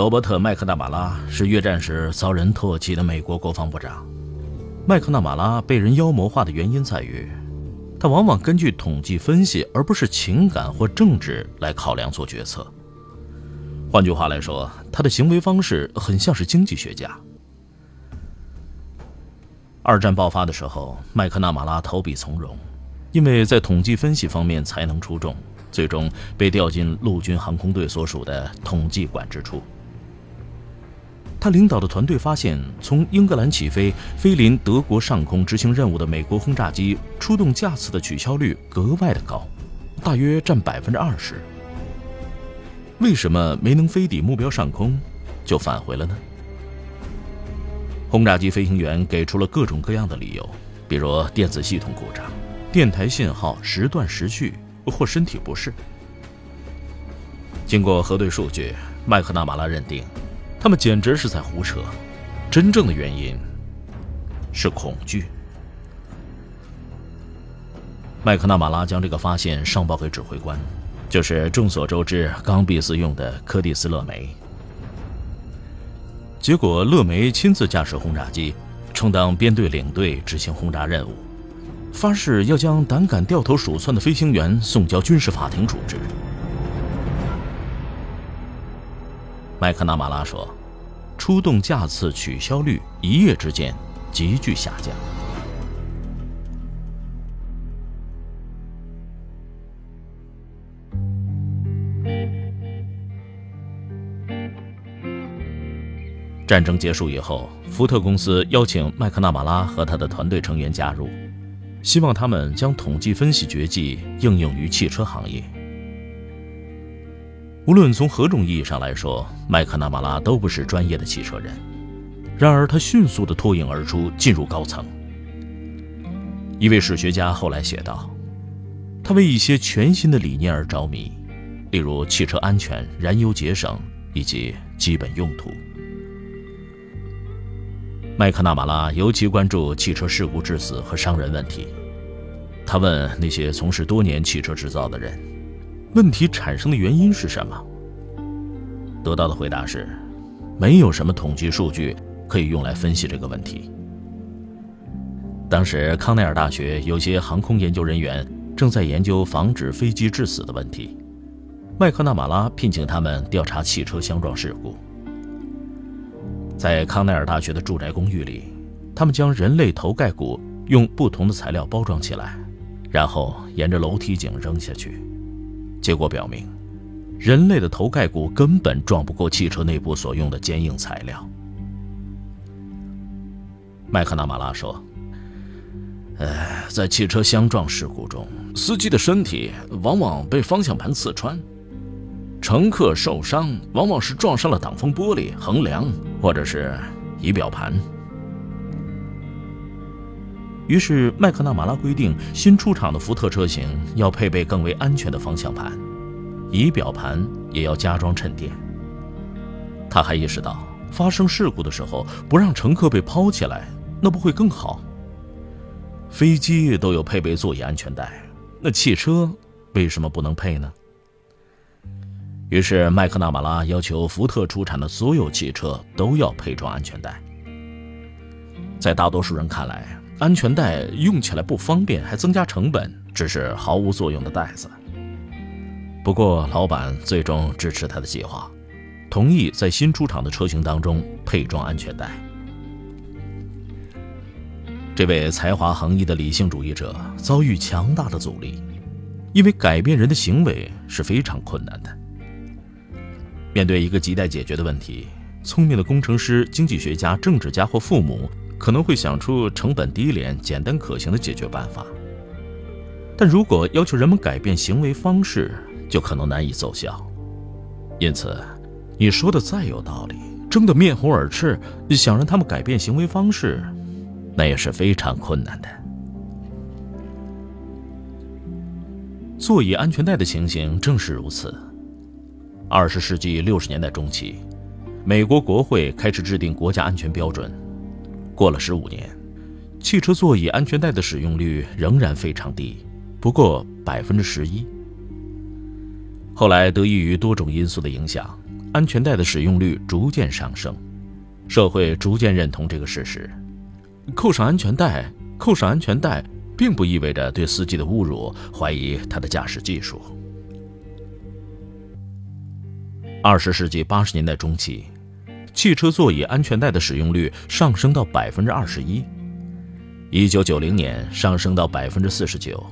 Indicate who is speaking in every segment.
Speaker 1: 罗伯特·麦克纳马拉是越战时遭人唾弃的美国国防部长。麦克纳马拉被人妖魔化的原因在于，他往往根据统计分析，而不是情感或政治来考量做决策。换句话来说，他的行为方式很像是经济学家。二战爆发的时候，麦克纳马拉投笔从戎，因为在统计分析方面才能出众，最终被调进陆军航空队所属的统计管制处。他领导的团队发现，从英格兰起飞飞临德国上空执行任务的美国轰炸机出动架次的取消率格外的高，大约占百分之二十。为什么没能飞抵目标上空，就返回了呢？轰炸机飞行员给出了各种各样的理由，比如电子系统故障、电台信号时断时续或身体不适。经过核对数据，麦克纳马拉认定。他们简直是在胡扯，真正的原因是恐惧。麦克纳马拉将这个发现上报给指挥官，就是众所周知刚愎自用的柯蒂斯·勒梅。结果，勒梅亲自驾驶轰炸机，充当编队领队执行轰炸任务，发誓要将胆敢掉头鼠窜的飞行员送交军事法庭处置。麦克纳马拉说：“出动架次取消率一夜之间急剧下降。”战争结束以后，福特公司邀请麦克纳马拉和他的团队成员加入，希望他们将统计分析绝技应用于汽车行业。无论从何种意义上来说，麦克纳马拉都不是专业的汽车人。然而，他迅速地脱颖而出，进入高层。一位史学家后来写道：“他为一些全新的理念而着迷，例如汽车安全、燃油节省以及基本用途。”麦克纳马拉尤其关注汽车事故致死和伤人问题。他问那些从事多年汽车制造的人。问题产生的原因是什么？得到的回答是，没有什么统计数据可以用来分析这个问题。当时，康奈尔大学有些航空研究人员正在研究防止飞机致死的问题。麦克纳马拉聘请他们调查汽车相撞事故。在康奈尔大学的住宅公寓里，他们将人类头盖骨用不同的材料包装起来，然后沿着楼梯井扔下去。结果表明，人类的头盖骨根本撞不过汽车内部所用的坚硬材料。麦克纳马拉说：“呃，在汽车相撞事故中，司机的身体往往被方向盘刺穿，乘客受伤往往是撞伤了挡风玻璃、横梁或者是仪表盘。”于是，麦克纳马拉规定，新出厂的福特车型要配备更为安全的方向盘，仪表盘也要加装衬垫。他还意识到，发生事故的时候不让乘客被抛起来，那不会更好？飞机都有配备座椅安全带，那汽车为什么不能配呢？于是，麦克纳马拉要求福特出产的所有汽车都要配装安全带。在大多数人看来，安全带用起来不方便，还增加成本，只是毫无作用的带子。不过，老板最终支持他的计划，同意在新出厂的车型当中配装安全带。这位才华横溢的理性主义者遭遇强大的阻力，因为改变人的行为是非常困难的。面对一个亟待解决的问题，聪明的工程师、经济学家、政治家或父母。可能会想出成本低廉、简单可行的解决办法，但如果要求人们改变行为方式，就可能难以奏效。因此，你说的再有道理，争得面红耳赤，想让他们改变行为方式，那也是非常困难的。座椅安全带的情形正是如此。二十世纪六十年代中期，美国国会开始制定国家安全标准。过了十五年，汽车座椅安全带的使用率仍然非常低，不过百分之十一。后来得益于多种因素的影响，安全带的使用率逐渐上升，社会逐渐认同这个事实。扣上安全带，扣上安全带。并不意味着对司机的侮辱，怀疑他的驾驶技术。二十世纪八十年代中期，汽车座椅安全带的使用率上升到百分之二十一，一九九零年上升到百分之四十九，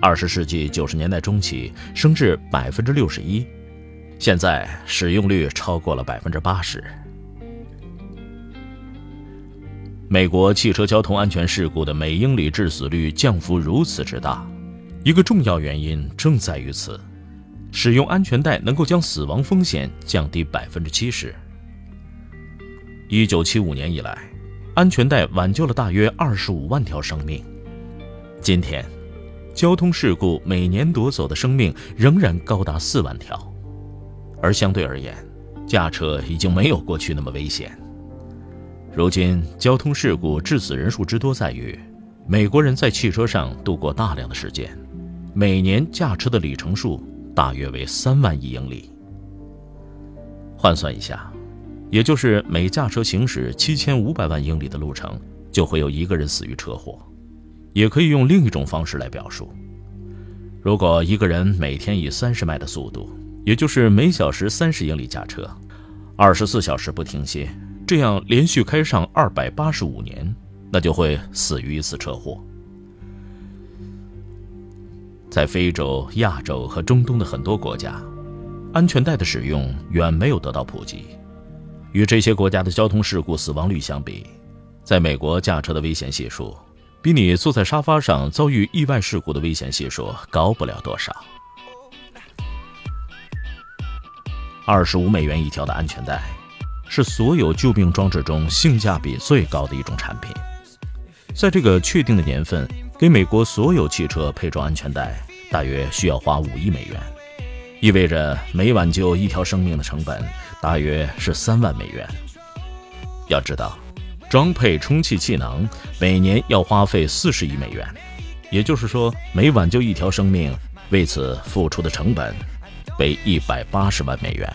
Speaker 1: 二十世纪九十年代中期升至百分之六十一，现在使用率超过了百分之八十。美国汽车交通安全事故的每英里致死率降幅如此之大，一个重要原因正在于此：使用安全带能够将死亡风险降低百分之七十。一九七五年以来，安全带挽救了大约二十五万条生命。今天，交通事故每年夺走的生命仍然高达四万条，而相对而言，驾车已经没有过去那么危险。如今，交通事故致死人数之多在于，美国人在汽车上度过大量的时间，每年驾车的里程数大约为三万亿英里。换算一下，也就是每驾车行驶七千五百万英里的路程，就会有一个人死于车祸。也可以用另一种方式来表述：如果一个人每天以三十迈的速度，也就是每小时三十英里驾车，二十四小时不停歇。这样连续开上二百八十五年，那就会死于一次车祸。在非洲、亚洲和中东的很多国家，安全带的使用远没有得到普及。与这些国家的交通事故死亡率相比，在美国驾车的危险系数，比你坐在沙发上遭遇意外事故的危险系数高不了多少。二十五美元一条的安全带。是所有救命装置中性价比最高的一种产品。在这个确定的年份，给美国所有汽车配装安全带，大约需要花五亿美元，意味着每挽救一条生命的成本大约是三万美元。要知道，装配充气气囊每年要花费四十亿美元，也就是说，每挽救一条生命，为此付出的成本为一百八十万美元。